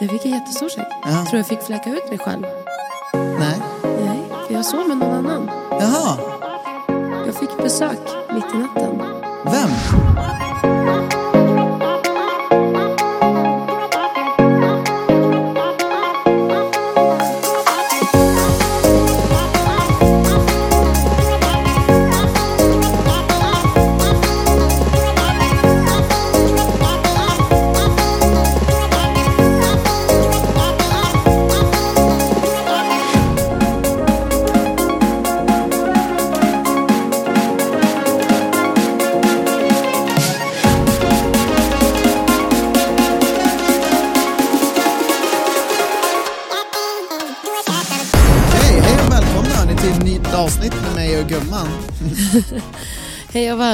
Jag fick en jättestor säng. Ja. Tror jag fick fläcka ut mig själv. Nej. Nej, för jag sov med någon annan. Jaha, Jag fick besök mitt i natten. vem?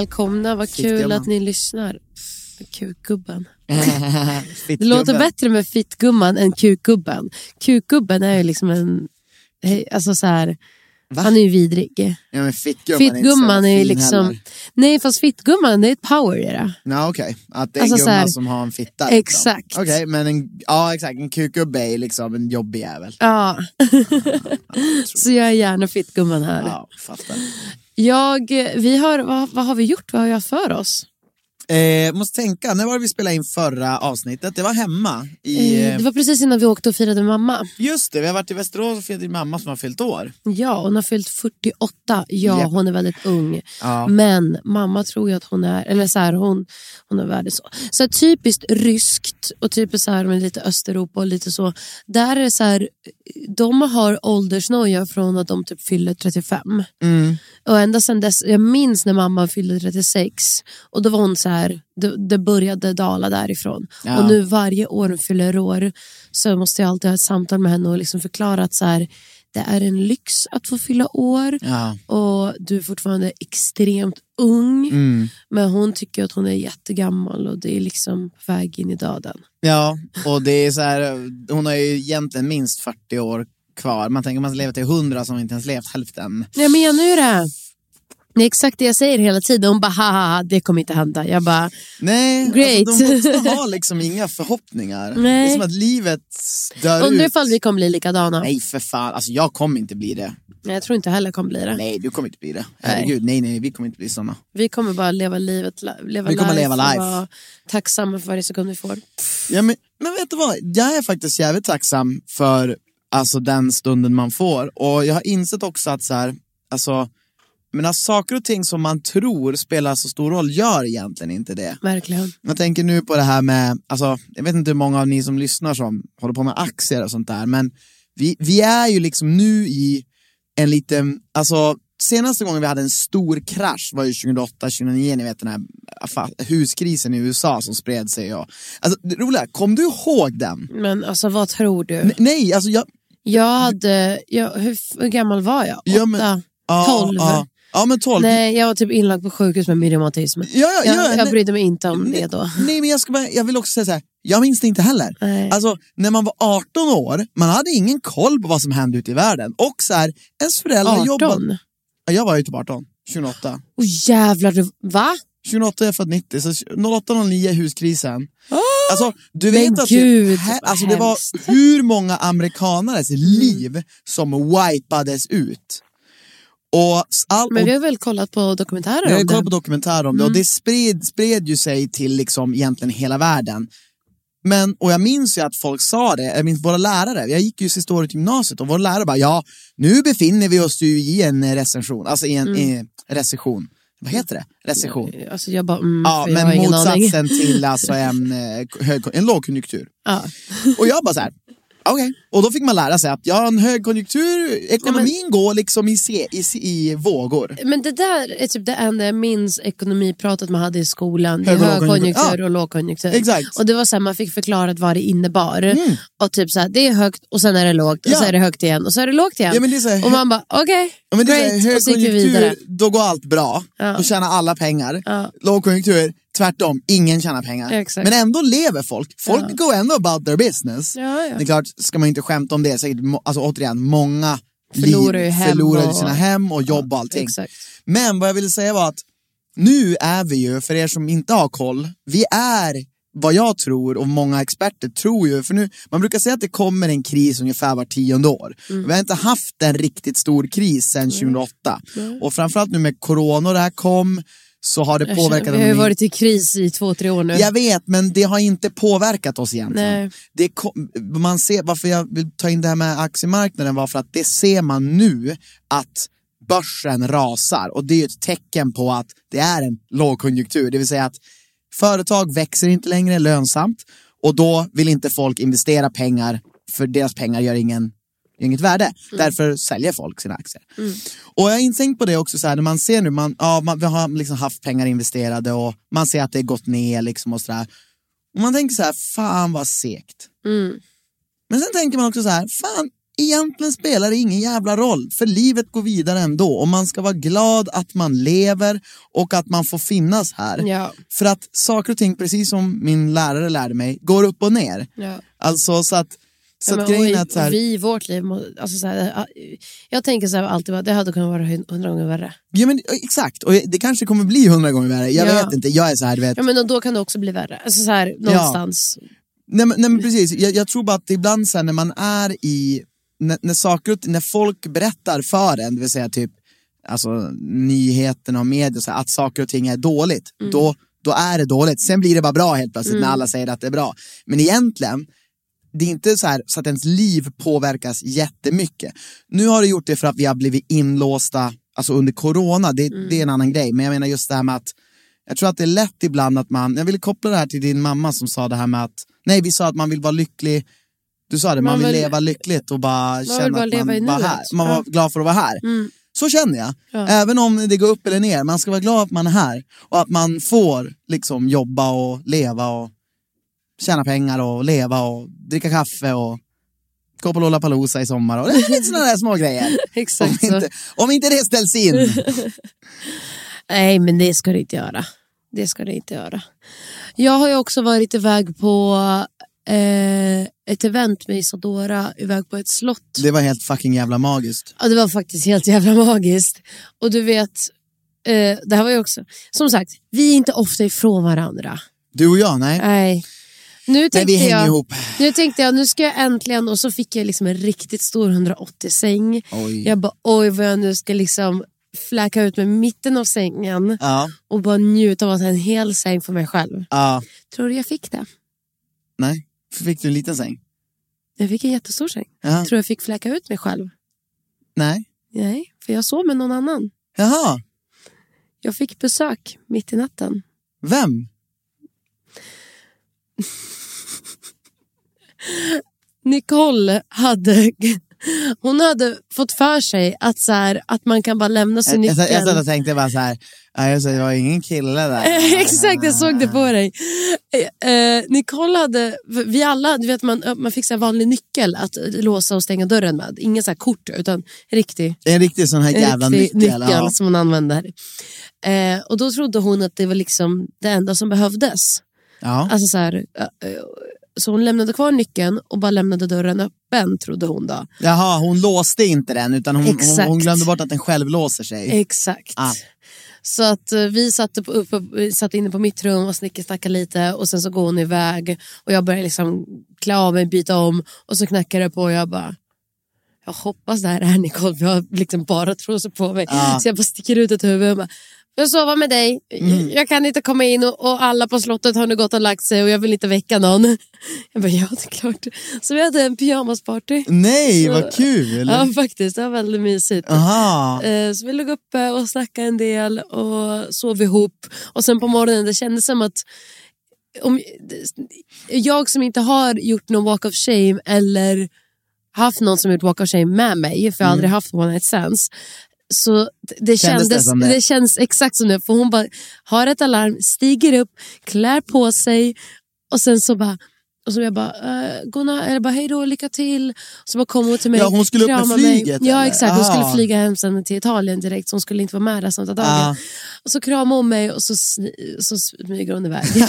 Välkomna, vad kul att ni lyssnar. Kukgubben. Det låter bättre med fittgumman än kukgubben. Kukgubben är ju liksom en... Alltså så här, han är ju vidrig. Ja, men fittgumman, är Fittgumman är ju fin liksom... heller. Nej, fast fittgumman det är ett power i det. Ja, okej. Att det är Alltså en gumma här- som har en fitta. liksom. Exakt. Okej, men en, ja, exakt. En kukgubbe är liksom en jobbig jävel. Ja. så jag är gärna fittgumman här. Ja, fattar. Jag, vi har, vad, vad har vi gjort? Vad har jag för oss? Eh, måste tänka, när var det vi spelade in förra avsnittet? Det var hemma. I, Eh, Det var precis innan vi åkte och firade mamma. Just det, vi har varit i Västerås och firat din mamma som har fyllt år. Ja, hon har fyllt 48. Ja, Japp. hon är väldigt ung. Ja. Men mamma tror ju att hon är, eller så här, hon, hon är värd så. Här, typiskt ryskt och typiskt så här med lite Östeuropa och lite så. Där är det så här, de har åldersnoja från att de typ fyller 35. Mm. Och ända sedan dess, jag minns när mamma fyllde 36 och då var hon så här, det, det började dala därifrån. Ja. Och nu varje år hon fyller år så måste jag alltid ha ett samtal med henne och liksom förklara att så här, det är en lyx att få fylla år Ja. och du är fortfarande extremt ung. Mm. Men hon tycker att hon är jättegammal och det är liksom på väg in i döden. Ja, och det är så här, hon har ju egentligen minst 40 år kvar. Man tänker man leva till 100 som inte ens levt hälften. Jag menar ju det. Det är exakt det jag säger hela tiden. Hon bara, haha, det kommer inte hända. Jag bara, Nej, Great. Alltså, de vuxna har liksom inga förhoppningar. Nej. Det är som att livet dör undrar ut. ifall vi kommer bli likadana. Nej för fan, alltså jag kommer inte bli det. Nej, jag tror inte heller kommer bli det. Nej, du kommer inte bli det. Herregud, nej nej, vi kommer inte bli såna. Vi kommer bara leva livet, leva Vi kommer life, leva life. och vara tacksamma för varje sekund vi får. Ja, men, men vet du vad, jag är faktiskt jävligt tacksam för alltså, den stunden man får. Och jag har insett också att så här, alltså, men saker och ting som man tror spelar så stor roll gör egentligen inte det. Verkligen. Jag tänker nu på det här med, alltså, jag vet inte hur många av ni som lyssnar som håller på med aktier och sånt där, men vi, vi är ju liksom nu i en liten, alltså senaste gången vi hade en stor krasch var ju 2008-2009, ni vet den här fa- huskrisen i USA som spred sig. Och, alltså, det roliga, kom du ihåg den? Men alltså vad tror du? N- nej, alltså jag... Jag hade, jag, hur, hur gammal var jag? Åtta? Ja, men- ja, Tolv? Ja, ja men 12. Nej, jag var typ inlagd på sjukhus med reumatism. Ja, ja, jag, ja, jag nej. brydde mig inte om Nej, det då. Nej, men jag, ska bara, jag vill också säga så här, jag minns det inte heller. Nej. Alltså, när man var 18 år, man hade ingen koll på vad som hände ute i världen. Och så här, ens föräldrar 18? jobbade... Ja, jag var ju typ 18, 2008. Åh jävlar, du, va? 2008 är jag född 90, så 08-09 huskrisen. Alltså, du vet att gud, det, alltså, det var hur många amerikanares liv som wipades ut. Och all, Men vi har väl kollat på dokumentärer jag har om kollat det. på dokumentärer om det och det spred, spred ju sig till liksom egentligen hela världen. Men, och jag minns ju att folk sa det, jag minns våra lärare, jag gick ju sista året i gymnasiet och våra lärare bara, ja, nu befinner vi oss ju i en recension, alltså i en i recession. Vad heter det? Recession. Alltså jag bara, mm, Ja, jag har men motsatsen till alltså en, eh, en lågkonjunktur. Ja. Och jag bara så här, okej. Och då fick man lära sig att ja, en högkonjunktur, ekonomin går liksom i, se, i, i vågor. Men det där är typ det enda jag minns ekonomipratet man hade i skolan. Hög och högkonjunktur Ja. och lågkonjunktur. Exakt. Och det var så här, man fick förklarat vad det innebar. Och typ så här, det är högt och sen är det lågt och Ja. så är det högt igen och så är det lågt igen. Ja, men det är så här- och man bara okej, Ja, men det är så här, great. Och så gick vi vidare. då går allt bra. Ja. Då tjänar alla pengar. Ja. Lågkonjunktur, tvärtom, ingen tjänar pengar. Exakt. Men ändå lever folk. Folk går ändå about their business. Ja, ja. Det är klart, ska man inte skämta om det, säkert, alltså återigen, många Förlorar ju hem förlorar och- sina hem och jobb och allting. Exakt. Men vad jag ville säga var att nu är vi ju, för er som inte har koll, vi är vad jag tror och många experter tror ju, för nu, man brukar säga att det kommer en kris ungefär var tionde år. Mm. Vi har inte haft en riktigt stor kris sedan 2008. Och framförallt nu med corona och det här kom, så har det Jag påverkat... känner- Vi har ju varit i kris i två, tre år nu. jag vet, men det har inte påverkat oss egentligen. Nej. Det kom, man ser, varför jag vill ta in det här med aktiemarknaden var för att det ser man nu att börsen rasar och det är ett tecken på att det är en lågkonjunktur. Det vill säga att företag växer inte längre lönsamt och då vill inte folk investera pengar för deras pengar gör ingen inget värde. Därför säljer folk sina aktier. Och jag har insänkt på det också så här, när man ser nu, man, ja, man, vi har liksom haft pengar investerade och man ser att det har gått ner liksom och sådär. Och man tänker så här, fan vad segt. Men sen tänker man också så här, fan egentligen spelar det ingen jävla roll för livet går vidare ändå och man ska vara glad att man lever och att man får finnas här. Ja. För att saker och ting, precis som min lärare lärde mig, går upp och ner. Ja. Alltså så att, så Ja, grejen att så här, vi i vårt liv, alltså så här, jag tänker så här alltid, det hade kunnat vara hundra gånger värre. ja men exakt, och det kanske kommer bli hundra gånger värre, jag Ja. vet inte, jag är så här, vet. Ja, men då kan det också bli värre. Alltså så här, någonstans. Nej men, nej, men precis, jag, jag tror bara att ibland sen när man är i, när, när saker när folk berättar för en, det vill säga typ alltså, nyheterna och media, så här, att saker och ting är dåligt, då, då är det dåligt. Sen blir det bara bra helt plötsligt när alla säger att det är bra. Men egentligen, det är inte så, här, så att ens liv påverkas jättemycket. Nu har det gjort det för att vi har blivit inlåsta alltså under corona, det, det är en annan grej. Men jag menar just det här med att jag tror att det är lätt ibland att man, jag vill koppla det här till din mamma som sa det här med att, nej vi sa att man vill vara lycklig, du sa det, man, Man vill vill- leva lyckligt och bara känna bara att man var här, man var Ja. glad för att vara här. Mm. Så känner jag. Ja. Även om det går upp eller ner, man ska vara glad att man är här. Och att man får liksom jobba och leva och tjäna pengar och leva och dricka kaffe och gå på Lollapalooza i sommar och lite sådana där små grejer. Om Exakt så. inte, om inte det ställs in. Nej, men det ska det inte göra. Det ska det inte göra. Jag har ju också varit iväg på eh, ett event med Isadora, iväg på ett slott. Det var helt fucking jävla magiskt. Ja, det var faktiskt helt jävla magiskt. Och du vet, eh, det här var ju också... Som sagt, vi är inte ofta ifrån varandra. Du och jag, nej. Nej. Nu Nej, tänkte vi hänger jag, ihop. Nu tänkte jag, nu ska jag äntligen... Och så fick jag liksom en riktigt stor 180-säng. Oj. Jag bara, oj vad jag nu ska liksom fläka ut med mitten av sängen Ja, och bara njuta av att ha en hel säng för mig själv. ja, Tror du jag fick det? nej. Fick du en liten säng? Jag fick en jättestor säng. Ja. Tror jag fick fläka ut mig själv? Nej. Nej, för jag sov med någon annan. Jaha, Jag fick besök mitt i natten. vem? Nicole hade, hon hade fått för sig att, så här, att man kan bara lämna sin Jag, jag, nyckel. jag satt och tänkte bara så här, jag sa, det var ingen kille där. Exakt, jag såg det på dig. Eh, Nicole hade, vi alla, du vet man, man fick så vanlig nyckel att låsa och stänga dörren med. Ingen så här kort utan riktig, En riktig sån här jävla riktig nyckel. ja. som hon använder. Eh, och då trodde hon att det var liksom det enda som behövdes. Ja. Alltså så, här, så hon lämnade kvar nyckeln och bara lämnade dörren öppen trodde hon då. Jaha, hon låste inte den utan hon, hon, hon glömde bort att den själv låser sig. Exakt. Ah. Så att eh, vi satt, upp, upp, upp, satt inne på mitt rum och snickesnackade lite och sen så går hon iväg och jag börjar liksom klä av mig, byta om och så knackar det på och jag bara jag hoppas det här är Nicole, för jag har liksom bara trosor på mig. Ja. Så jag bara sticker ut ett huvud och bara, jag sover med dig, Mm. jag kan inte komma in och, och alla på slottet har nu gått och lagt sig och jag vill inte väcka någon. Jag bara, ja det är klart. Så vi hade en pyjamasparty. Nej, Så- vad kul! Ja faktiskt, det var väldigt mysigt. Aha. Eh, Så vi låg uppe och snackade en del och sov ihop. Och sen på morgonen det kändes som att om, jag som inte har gjort någon walk of shame eller haft någon som gjort walk of shame med mig, för jag har aldrig haft one night stands. Så det, Kändes det kändes, det? det? känns exakt som det. För hon bara har ett alarm, stiger upp, klär på sig och sen så bara och så jag bara, uh, godnatt, eller bara hej då, lycka till. Så bara kom hon till mig, Ja, hon skulle upp med kramade mig. flyget, Ja exakt, hon Ah. skulle flyga hem sen till Italien direkt så hon skulle inte vara med resten av dagen. Ah. Och så kramade hon mig och så, så smyger hon iväg.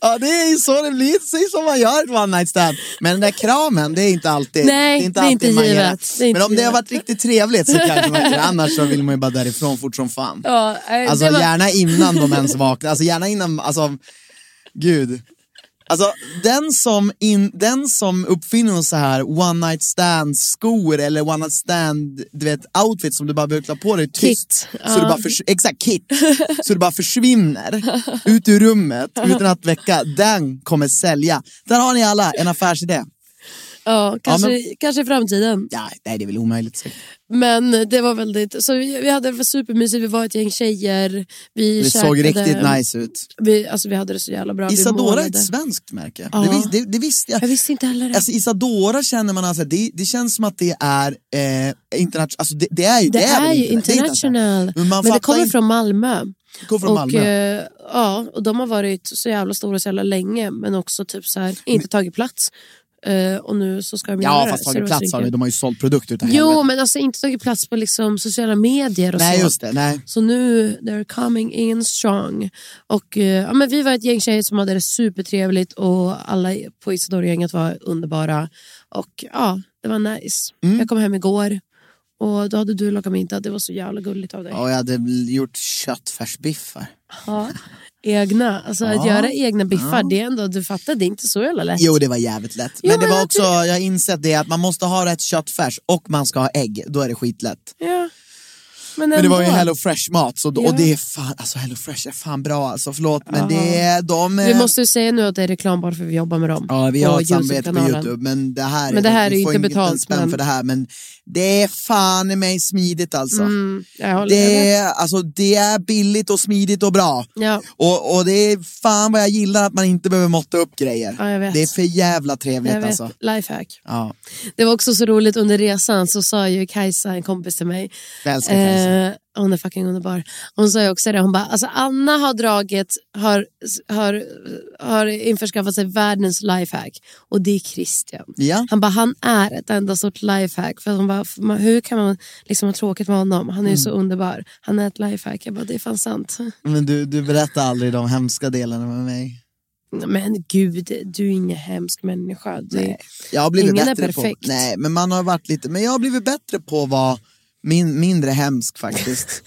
ja, det är ju så det blir, precis som man gör ett one night stand. Men den där kramen, det är inte alltid Nej, det är inte det är alltid inte man gör givet. Men om det har varit riktigt trevligt så kanske man inte Annars så vill man ju bara därifrån fort som fan. ja, eh, Alltså var- gärna innan de ens vaknar, alltså gärna innan, alltså gud. Alltså den som, in, den som uppfinner så här one night stand skor eller one night stand du vet, outfit som du bara behöver klä på dig tyst. Kit, Så ja. du bara exakt, kit. så du bara försvinner ut ur rummet utan att väcka. Den kommer sälja. Där har ni alla en affärsidé. Ja, kanske, men- kanske i framtiden. Ja, nej det är väl omöjligt. säkert. Men det var väldigt, så vi, vi hade det supermysigt, vi var ett gäng tjejer. Vi käkade, såg riktigt nice ut. Vi, alltså, vi hade det så jävla bra. vi Isadora är ett svenskt märke. Ja. Det, det, det visste jag. Jag visste inte heller det. Alltså Isadora känner man alltså, det, det känns som att det är eh, internationellt, alltså det, det är ju det, det är, ju är inte international. Men Men det kommer inte- från Malmö. Från och, Malmö. eh, ja, och de har varit så jävla stora så jävla länge men också typ så här, inte tagit plats. Eh, och nu så ska de ja göra fast det. Så det tagit plats har svinkul. de, har ju sålt produkter utav Jo, helvete. men alltså inte tagit plats på liksom sociala medier och Nej så. just det, nej. Så nu, they're coming in strong. Och, eh, ja, men vi var ett gäng tjejer som hade det supertrevligt och alla på Isadora-gänget var underbara. Och ja, det var nice. Mm. Jag kom hem igår och då hade du lagat middag. Det var så jävla gulligt av dig. Och jag hade gjort köttfärsbiffar. Ja. Egna, alltså att Ja. göra egna biffar, det är ändå, du fattar, det är inte så jävla lätt. Jo det var jävligt lätt. Jo, Men det men var att också, jag har insett det att man måste ha rätt köttfärs och man ska ha ägg, då är det skitlätt. Ja. Men, Men det var ju. Hello Fresh mat så, Ja. och det är fan, alltså Hello Fresh är fan bra alltså, förlåt men det är de... Vi måste ju säga nu att det är reklam bara för vi jobbar med dem. Ja, vi har ett samarbete på. Youtube, men det här, Men det här är får inte betalt, men- för det här, men det är fan i mig smidigt alltså. Mm, Det är, alltså, det är billigt och smidigt och bra. Ja. Och, och det är fan vad jag gillar att man inte behöver måtta upp grejer. Ja, jag vet. Det är för jävla trevligt Jag alltså. lifehack. Ja, Det var också så roligt under resan så sa ju Kajsa, en kompis till mig, jag älskar Kajsa. eh, hon är fucking underbar. Hon sa ju också det, hon bara, alltså Anna har dragit, har, har, har införskaffat sig världens lifehack och det är Christian. Ja. Han bara, han är ett enda stort lifehack. För hon bara, "F- man- hur kan man liksom ha tråkigt med honom? Han är ju så Mm. underbar. Han är ett lifehack. Jag bara, det är fan sant. Men du, du berättar aldrig de hemska delarna med mig. Men gud, du är ingen hemsk människa. Du, Nej. Jag har blivit Ingen är bättre på, perfekt. nej, men man har varit lite, men jag har blivit bättre på vara min, mindre hemsk faktiskt.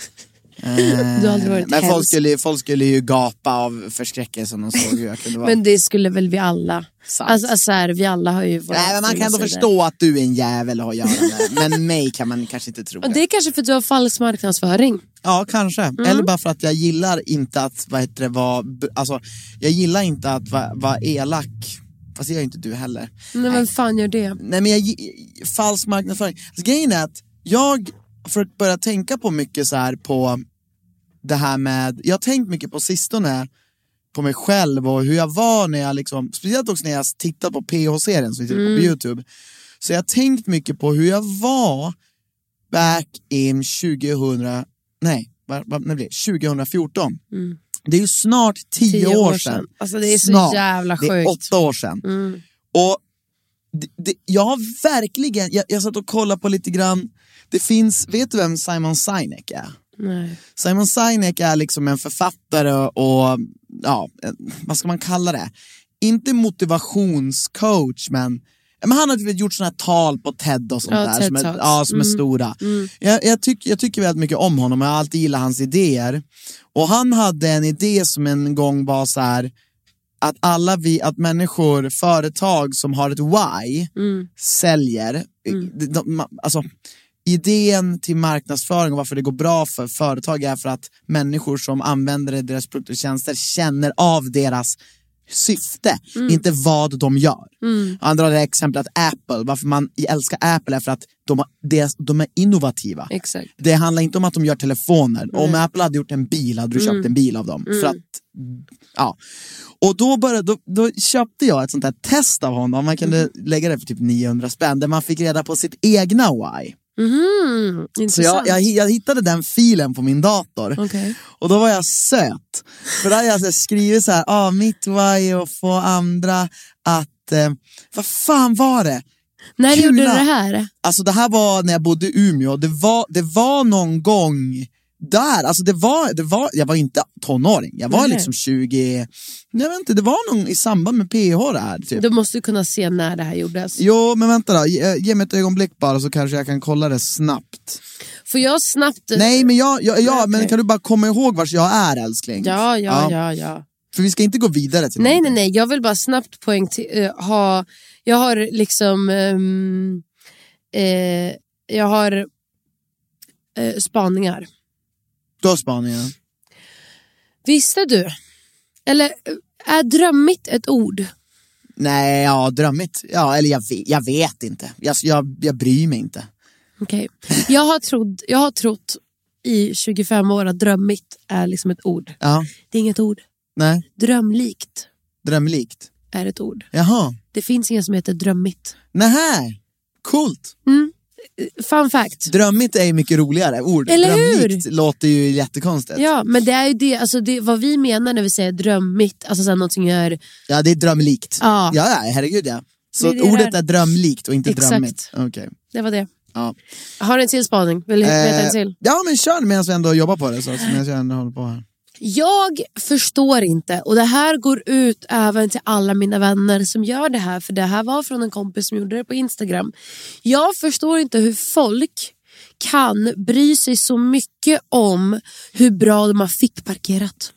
Eh, men folk skulle, folk skulle ju gapa av förskräckelse om de såg hur jag kunde vara. Men det skulle väl vi alla. Sant. Alltså, alltså här, vi alla har ju våra Nej, men man kan ändå sidor. förstå att du är en jävel att ha att göra med. Men mig kan man kanske inte tro Och det. det är kanske för att du har falsk marknadsföring. Ja, kanske. Mm. Eller bara för att jag gillar inte att, vad heter det, vara, alltså, jag gillar inte att vara, vara elak. Fast det gör inte du heller. Men vem fan gör det? Nej men jag, falsk marknadsföring. Alltså, grejen är att jag, för att börja tänka på mycket så här på det här med, jag har tänkt mycket på sistone på mig själv och hur jag var när jag liksom, speciellt också när jag tittat på PH-serien som vi tittar på på Youtube. Så jag har tänkt mycket på hur jag var back in 2000, nej, vad, vad, när blev det? 2014. Det är ju snart tio, år sedan. Alltså det är så Snart. jävla Det är sjukt. åtta år sedan. Mm. Och det, det, jag har verkligen, jag, jag satt och kollade på lite grann, det finns, vet du vem Simon Sinek är? Nej. Simon Sinek är liksom en författare och, ja, vad ska man kalla det? Inte motivationscoach men, men han har typ gjort sådana här tal på TED och sånt Ja, där som är, ja, som är Mm. stora. Jag, jag, tycker, jag tycker väldigt mycket om honom och jag har alltid gillat hans idéer. Och han hade en idé som en gång var så här att alla vi, att människor, företag som har ett why säljer, de, de, alltså idén till marknadsföring och varför det går bra för företag är för att människor som använder deras produkter och tjänster känner av deras syfte, inte vad de gör. Andra det exemplet att Apple, varför man älskar Apple är för att de, deras, de är innovativa. Exakt. Det handlar inte om att de gör telefoner. Om Apple hade gjort en bil hade du köpt en bil av dem. För att, ja. Och då, började, då, då köpte jag ett sånt här test av honom, man kunde lägga det för typ 900 spänn, där man fick reda på sitt egna why. Mhm, Så jag, jag, jag hittade den filen på min dator. Okej. Och då var jag söt. För där har jag skrivit så här, ah, mitt why att få andra att, eh, vad fan var det? När Kula. gjorde du det här? Alltså det här var när jag bodde i Umeå, det var, det var någon gång där, alltså det var, det var, jag var inte tonåring, jag var Nej. liksom 20, jag vet inte, det var någon i samband med PH det här. Typ. Du måste kunna se när det här gjordes. Jo, men vänta då, ge, ge mig ett ögonblick bara så kanske jag kan kolla det snabbt. Får jag snabbt... Nej, men, jag, jag, ja, Okej. men kan du bara komma ihåg vars jag är älskling? Ja, ja, ja, ja. För vi ska inte gå vidare till Nej, någonting. nej, nej. Jag vill bara snabbt poängtera... ha, jag har liksom... ehm, eh, jag har eh, spaningar. Du har spaningen. Visste du? Eller är drömmigt ett ord? Nej, ja, drömmigt. Ja, eller jag vet, jag vet inte. Jag, jag, jag bryr mig inte. Okej. Jag, har trott, jag har trott i 25 år att drömmigt är liksom ett ord. Ja, Det är inget ord. nej, Drömlikt drömlikt. är ett ord. Jaha, Det finns inget som heter drömmigt. nähä, coolt. Fun fact. Drömmigt är ju mycket roligare ord. Eller hur? Låter ju jättekonstigt. Ja, men det är ju det, alltså det vad vi menar när vi säger drömmigt, alltså så här, någonting är... Ja, det är drömlikt. Ja. ja, ja herregud ja. Så Det är det ordet är drömlikt och inte Exakt. drömmigt. Okej. Det var det. Ja. Har du en till spaning? Vill du veta en Eh, till? ja, men kör medan vi ändå jobbar på det. Så, medan jag ändå håller på här. Jag förstår inte, och det här går ut även till alla mina vänner som gör det här, för det här var från en kompis som gjorde det på Instagram. Jag förstår inte hur folk kan bry sig så mycket om hur bra de har fick parkerat.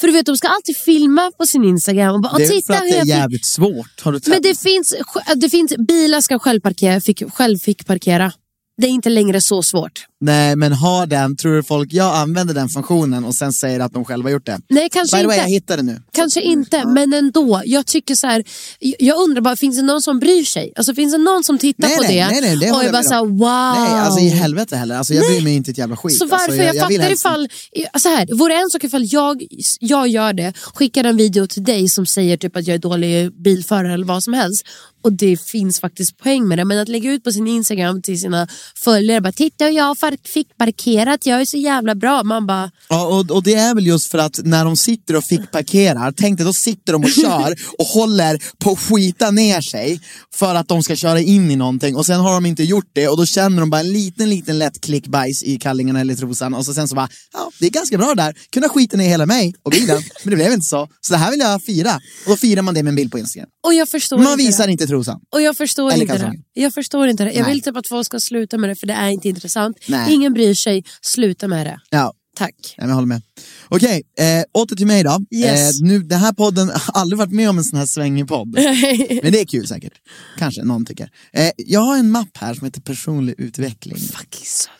För du vet, de ska alltid filma på sin Instagram och bara Det är titta för att det är jävligt svårt. Har du Men det finns, det finns bilar ska själv parkera, fick, själv fick parkera. Det är inte längre så svårt. Nej, men har den, tror du folk, jag använder den funktionen och sen säger att de själva gjort det. Nej, kanske By the way, inte. jag hittade nu. Kanske inte, men ändå. Jag tycker så här, jag undrar bara, finns det någon som bryr sig? Alltså finns det någon som tittar Nej, på nej, det? nej, nej, det och är jag bara så här, wow. Nej, alltså i helvete heller. Alltså, jag bryr mig inte ett jävla skit. Så varför? Alltså, jag, vill fattar helst- ifall, så här, vore en sak ifall jag, jag gör det, skickar en video till dig som säger typ att jag är dålig bilförare eller vad som helst. Och det finns faktiskt poäng med det. Men att lägga ut på sin Instagram till sina följare, bara titta jag far- fick parkerat, jag är så jävla bra. Man bara, Ja, och, och det är väl just för att när de sitter och fick parkerar, tänk dig då sitter de och kör och håller på att skita ner sig för att de ska köra in i någonting och sen har de inte gjort det och då känner de bara en liten, liten lätt klick bajs i kallingarna eller trosan och så sen så bara, ja det är ganska bra där, kunna skita ner hela mig och bilen, men det blev inte så. Så det här vill jag fira. Och då firar man det med en bild på Instagram. och jag förstår Man inte visar det. inte trosan. Och jag förstår Eller inte det. kalsonger. Jag förstår inte det. Jag Nej. vill typ att folk ska sluta med det för det är inte intressant. Nej. Ingen bryr sig, sluta med det. Ja, Tack. Nej, jag håller med. Okej, eh, åter till mig då. Yes. Eh, nu, den här podden har aldrig varit med om en sån här svängig podd. Men det är kul säkert. Kanske, någon tycker. Eh, jag har en mapp här som heter personlig utveckling.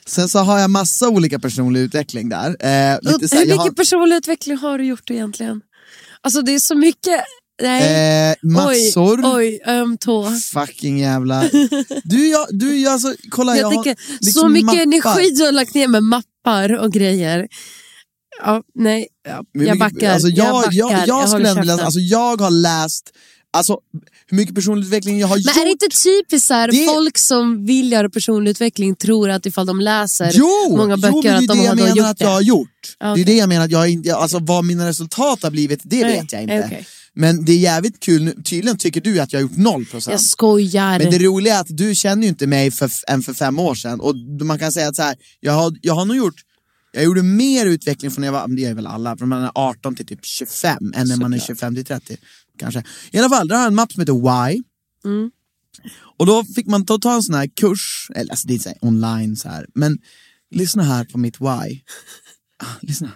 Sen så har jag massa olika personlig utveckling där. Eh, lite Hur mycket har, personlig utveckling har du gjort egentligen? Alltså det är så mycket. Nej. eh, massor. Oj, oj, öm tå. Fucking jävla... Du, jag, du, jag, alltså, kolla jag, Jag har tänker, liksom så mycket mappar. energi du har lagt ner med mappar och grejer. Ja, nej, ja, Men jag backar. Alltså, jag, jag backar. jag, jag, skulle käften. alltså, jag har läst, alltså hur mycket personlig utveckling jag har Men gjort. är det inte typiskt så här, Det- folk som vill göra personlig utveckling tror att ifall de läser Jo, många böcker jo men det är att det de har jag då menar gjort att det? jag har gjort. Ja, Det är det jag menar att jag inte, alltså vad mina resultat har blivit, det Nej, vet jag inte. okej. Men det är jävligt kul, tydligen tycker du att jag har gjort noll procent. Jag skojar. Men det roliga är att du känner ju inte mig för, än för fem år sedan och man kan säga att så här, jag, har, jag har nog gjort jag gjorde mer utveckling från när jag var, det är väl alla, från man är 18 till typ 25 än när man är 25 till 30. Kanske. I alla fall, där har jag en mapp som heter Why. Mm. Och då fick man ta, ta en sån här kurs, eller alltså det är så här online så här, men lyssna här på mitt Why. Ah, lyssna.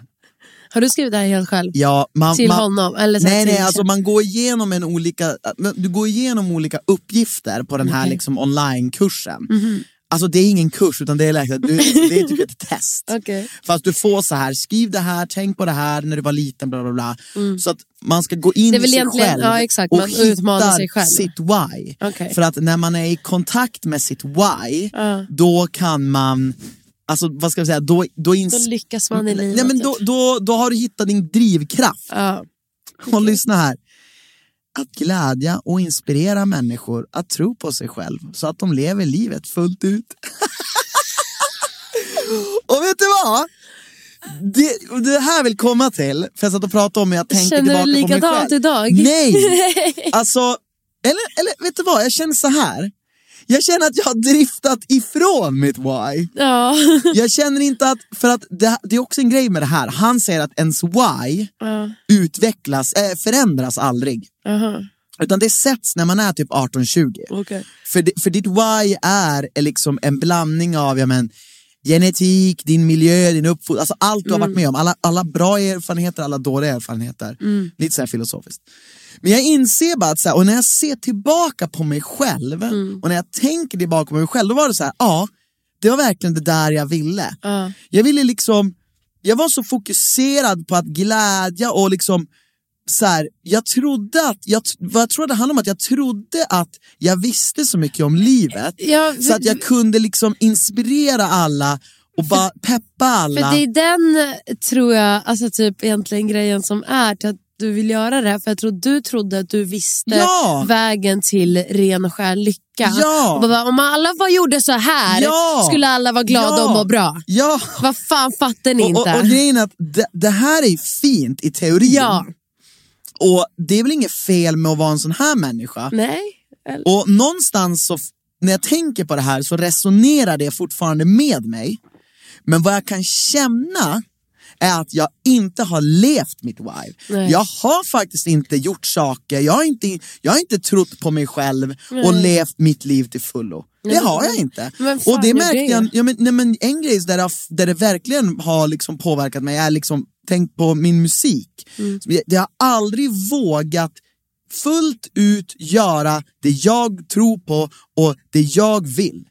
Har du skrivit det här helt själv? Ja, man, Till man, honom? Eller så nej, till- nej, alltså man går igenom en olika, du går igenom olika uppgifter på den här Okej. liksom online-kursen. Mhm. Alltså det är ingen kurs utan det är, liksom, det är typ ett test. Okej. Fast du får så här, skriv det här, tänk på det här när du var liten, bla bla bla. Så att man ska gå in Mm. I sig själv ja, exakt, och själv. sitt why. Okej. För att när man är i kontakt med sitt why, Ja. då kan man, alltså vad ska jag säga, då, då, ins- Då lyckas man i livet. Nej, men då, typ. då, då har du hittat din drivkraft. Ja. Och lyssna här. Att glädja och inspirera människor att tro på sig själv så att de lever livet fullt ut. och vet du vad? Det, det här vill komma till, för jag satt och pratade om när jag tänkte Känner du tillbaka på mig likadant själv. idag? Nej! Alltså, eller, eller vet du vad, jag känner så här. Jag känner att jag har driftat ifrån mitt why. Ja. Jag känner inte att, för att det, det är också en grej med det här, han säger att ens why ja. utvecklas, äh, förändras aldrig. Aha. Utan det sätts när man är typ 18-20. Okej. För, för ditt why är, liksom en blandning av ja, men, genetik, din miljö, din uppfostran, alltså allt du har varit med om. Alla, alla bra erfarenheter, alla dåliga erfarenheter. Lite så här filosofiskt. Men jag inser bara att, så här, och när jag ser tillbaka på mig själv och när jag tänker tillbaka på mig själv, då var det så här, ja, det var verkligen det där jag ville. Ja. Jag ville liksom, jag var så fokuserad på att glädja och liksom så här, jag trodde att, jag, vad jag tror det handlade om att jag trodde att jag visste så mycket om livet Ja, så att jag kunde liksom inspirera alla och bara peppa alla. För det är den, tror jag, alltså typ egentligen grejen som är till att du vill göra det här. För jag tror du trodde att du visste Ja. vägen till ren och skär lycka. Ja. Bara, om alla bara gjorde så här Ja. skulle alla vara glada Ja. och må bra. Ja, Vad fan fattar ni och, inte? och, och grejen är att det, det här är fint i teorin. Ja. Och det är väl inget fel med att vara en sån här människa. Nej. Eller- Och någonstans så, när jag tänker på det här så resonerar det fortfarande med mig. Men vad jag kan känna är att jag inte har levt mitt why. Nej. Jag har faktiskt inte gjort saker, jag har inte, jag har inte trott på mig själv och levt mitt liv till fullo. Nej, det har jag inte. och det är märkte det? jag, ja, men, nej, men en grej där, det har- där det verkligen har liksom påverkat mig är liksom, tänk på min musik. Mm. Jag- Jag har aldrig vågat fullt ut göra det jag tror på och det jag vill.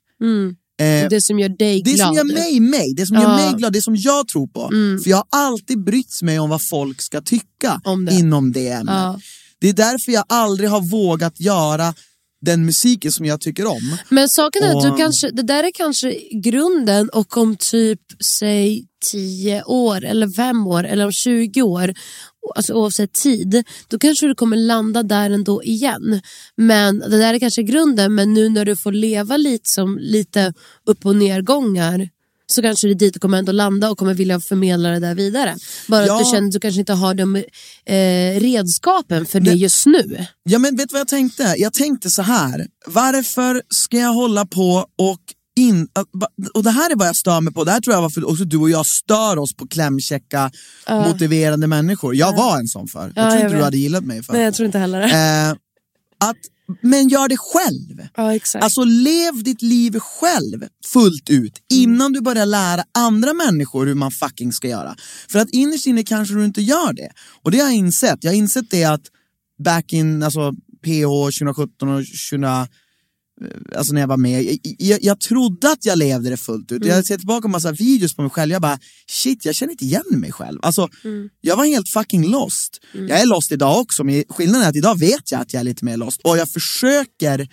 Eh, det som gör dig det glad. som gör mig mig, det som Ja. gör mig glad, det som jag tror på. För jag har alltid brytt mig om vad folk ska tycka det. inom det ämnet. Ja. Det är därför jag aldrig har vågat göra den musiken som jag tycker om. Men saken är att Och- du kanske, det där är kanske grunden och om typ, säg 10 år eller 5 år eller om 20 år, alltså oavsett tid, då kanske du kommer landa där ändå igen. Men det där är kanske grunden, men nu när du får leva lite som lite upp och nedgångar så kanske det är dit du kommer ändå landa och kommer vilja förmedla det där vidare. Bara Ja. att du känner att du kanske inte har de eh, redskapen för det just nu. Ja men vet du vad jag tänkte? Jag tänkte så här. varför ska jag hålla på och in, och det här är vad jag stör mig på, det här tror jag varför också du och jag stör oss på klämkäcka, motiverande människor. Jag var en sån för. Jag Ja, tror jag inte du hade gillat mig för. Nej, jag tror inte heller det. Att, men gör det själv. ja, exakt. Alltså lev ditt liv själv fullt ut innan du börjar lära andra människor hur man fucking ska göra. För att innerst inne kanske du inte gör det. Och det har jag insett. Jag har insett det att back in alltså, PH 2017 och 20, alltså när jag var med, jag, jag, jag trodde att jag levde det fullt ut. Jag ser tillbaka på massa videos på mig själv, jag bara shit jag känner inte igen mig själv. Alltså, Jag var helt fucking lost. Jag är lost idag också, men skillnaden är att idag vet jag att jag är lite mer lost. Och jag försöker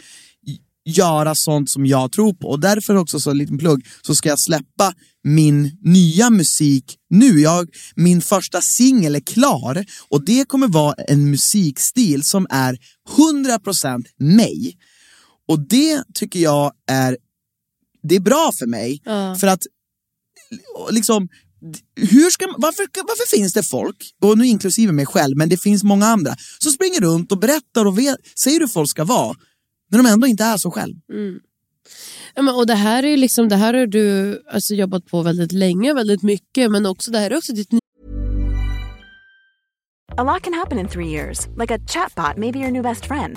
göra sånt som jag tror på. Och därför också, så en liten plugg, så ska jag släppa min nya musik nu. Jag, min första singel är klar och det kommer vara en musikstil som är 100% mig. Och det tycker jag är, det är bra för mig. Ja. För att liksom, hur ska varför, varför finns det folk, och nu inklusive mig själv, men det finns många andra, som springer runt och berättar och vet, säger hur folk ska vara, när de ändå inte är så själv. Ja, men, och det här är ju liksom, det här har du alltså, jobbat på väldigt länge, väldigt mycket, men också det här är också ditt A lot can happen in three years, like a chatbot may be your new best friend.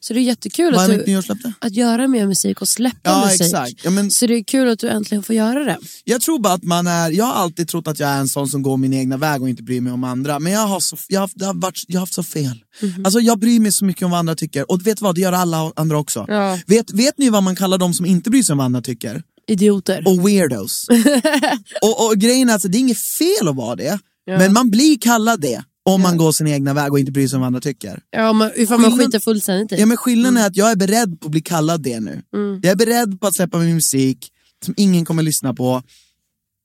Så det är jättekul Vad att, du, att göra mer musik och släppa Ja, musik. exakt. Ja, men- Så det är kul att du äntligen får göra det. Jag tror bara att man är, jag har alltid trott att jag är en sån som går min egna väg och inte bryr mig om andra. Men jag har, så, jag har, har, varit, jag har haft så fel. Mhm. Alltså jag bryr mig så mycket om vad andra tycker. Och vet du vad, det gör alla andra också. Ja. Vet, vet ni vad man kallar de som inte bryr sig om vad andra tycker? Idioter. Och weirdos. och, och grejen är att det är inget fel att vara det. Men man blir kallad det om man går sin egna väg och inte bryr sig om vad andra tycker. Ja, man, ifall man skiter fullständigt i. Ja, men skillnaden är att jag är beredd på att bli kallad det nu. Mm. Jag är beredd på att släppa min musik som ingen kommer lyssna på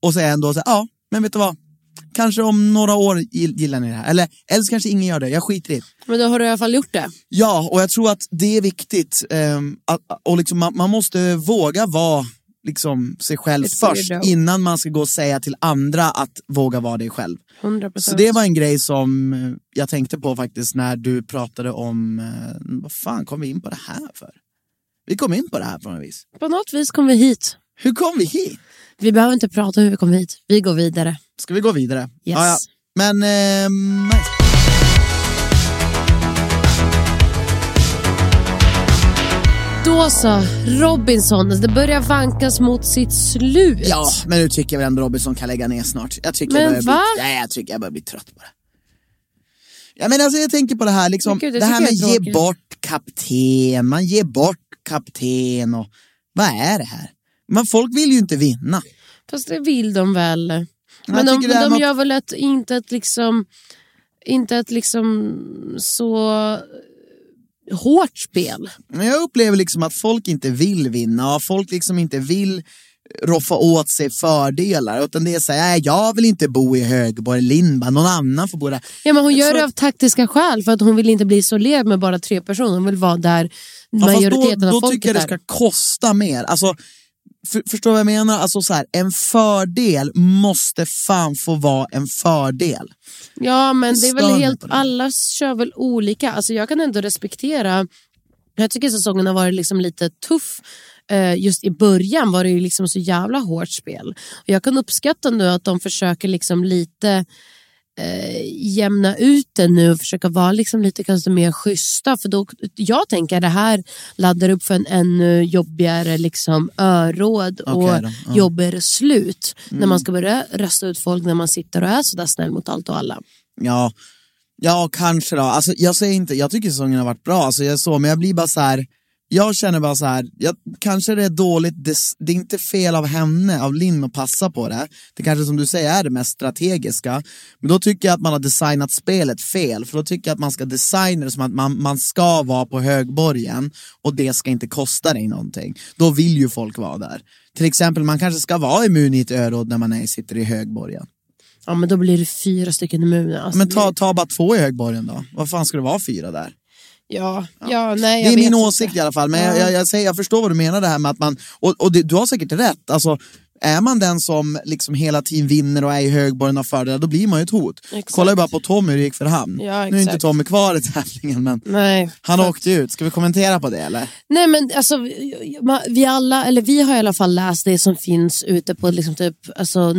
och säga ändå så här, ja, men vet du vad? Kanske om några år gill- gillar ni det här. Eller, eller så kanske ingen gör det, jag skiter i det. Men då har du i alla fall gjort det. Ja, och jag tror att det är viktigt. ehm, att, och liksom, man, man måste våga vara liksom, sig själv Ett först innan man ska gå och säga till andra att våga vara dig själv. 100%. Så det var en grej som eh, jag tänkte på faktiskt när du pratade om, eh, vad fan kom vi in på det här för? Vi kom in på det här på något vis. På något vis kom vi hit. Hur kom vi hit? Vi behöver inte prata om hur vi kom hit. Vi går vidare. Ska vi gå vidare? Yes. Ja, ja. Men, eh, nice. Då så, Robinson. Det börjar vankas mot sitt slut. Ja, men nu tycker jag väl ändå Robinson kan lägga ner snart. Jag tycker Men jag börjar va? Bli, nej, jag tycker jag börjar bli trött på det. Ja, men alltså, jag tänker på det här, liksom, gud, det det här med ge tråkigt. bort kapten, man ger bort kapten och vad är det här? Men folk vill ju inte vinna. Fast det vill de väl. Men de, här de med att- gör väl ett, inte ett liksom, inte ett liksom så hårt spel. Men jag upplever liksom att folk inte vill vinna och folk liksom inte vill roffa åt sig fördelar. Utan det är så här, "Nej, jag vill inte bo i Högborg, Lindba, någon annan får bo där. Ja, men hon gör det av taktiska skäl för att hon vill inte bli isolerad med bara tre personer. Hon vill vara där Ja, fast majoriteten då, av då folket tycker jag det är. ska kosta mer. Alltså, för, förstår du vad jag menar? Alltså, så här, en fördel måste fan få vara en fördel. Ja, men det är väl helt, alla kör väl olika. Alltså jag kan ändå respektera, jag tycker säsongen har varit liksom lite tuff. Eh, Just i början var det ju liksom så jävla hårt spel. Och jag kan uppskatta nu att de försöker liksom lite eh, jämna ut det nu och försöka vara liksom lite kanske mer schyssta. För då, jag tänker att det här laddar upp för en ännu jobbigare liksom öråd och ja. jobbigare slut. När man ska börja rösta ut folk när man sitter och är sådär snäll mot allt och alla. Ja, ja kanske då. Alltså, jag, säger inte, jag tycker säsongen har varit bra, alltså, jag är så, men jag blir bara så här. Jag känner bara så här, jag, kanske det är dåligt, det, det är inte fel av henne, av Linn att passa på det. Det kanske som du säger är det mest strategiska. Men då tycker jag att man har designat spelet fel, för då tycker jag att man ska designa det som att man, man ska vara på högborgen och det ska inte kosta dig någonting. Då vill ju folk vara där. Till exempel, man kanske ska vara immun i ett öråd när man är, sitter i högborgen. Ja men då blir det fyra stycken immuner. Alltså, Men ta, ta bara två i högborgen då. Vad fan ska det vara fyra där? Ja, ja, nej, Det jag är vet min inte. åsikt i alla fall, men jag, jag, jag, säger, jag förstår vad du menar det här med att man, och, och det, du har säkert rätt, alltså är man den som liksom hela tiden vinner och är i högborgen och fördelar, då blir man ju ett hot. Exakt. Kolla ju bara på Tommy hur det gick för han. Ja, nu är inte. Tommy kvar i tävlingen, men Nej. han åkte ut. Ska vi kommentera på det eller? Nej men alltså, vi- alla, eller vi har i alla fall läst det som finns ute på liksom typ, alltså,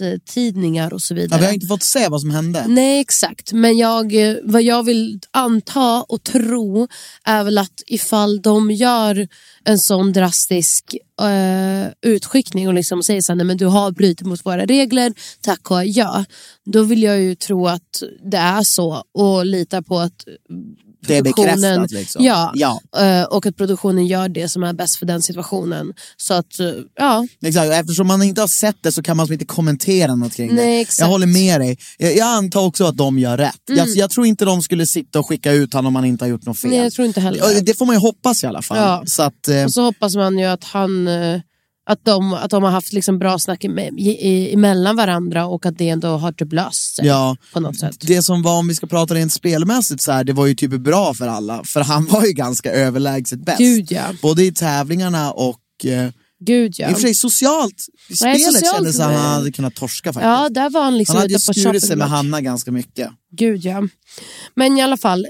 nöjestidningar och så Ja, vidare. vi har inte fått se vad som hände. Nej exakt, men jag, eh, vad jag vill anta och tro är väl att ifall de gör en sån drastisk eh, utskickning och liksom säger så här, nej men du har brutit mot våra regler, tack och ja. Då vill jag ju tro att det är så och lita på att Det är bekräftat, liksom. ja, Ja. eh, och att produktionen gör det som är bäst för den situationen. Så att, eh, ja, Exakt, och eftersom man inte har sett det så kan man inte kommentera något kring Nej, det. exakt. Mm. Jag håller med dig. Jag, jag antar också att de gör rätt. Jag, jag tror inte de skulle sitta och skicka ut honom om han inte har gjort något fel. nej, jag tror inte heller Ja, Det får man ju hoppas i alla fall. Ja. Så att, eh, Och så hoppas man ju att han att de, att de har haft liksom bra snack i, i, emellan varandra och att det ändå har typ löst sig ja, på något sätt. det som var, om vi ska prata rent spelmässigt, så här, det var ju typ bra för alla. För han var ju ganska överlägset bäst. Gud ja. Både i tävlingarna och eh, Gud ja. i och för sig socialt. I Nej, spelet socialt kändes som att han hade kunnat torska faktiskt. Ja, där var han liksom han hade ju skurit sig med. Hanna ganska mycket. Gud ja. Men i alla fall,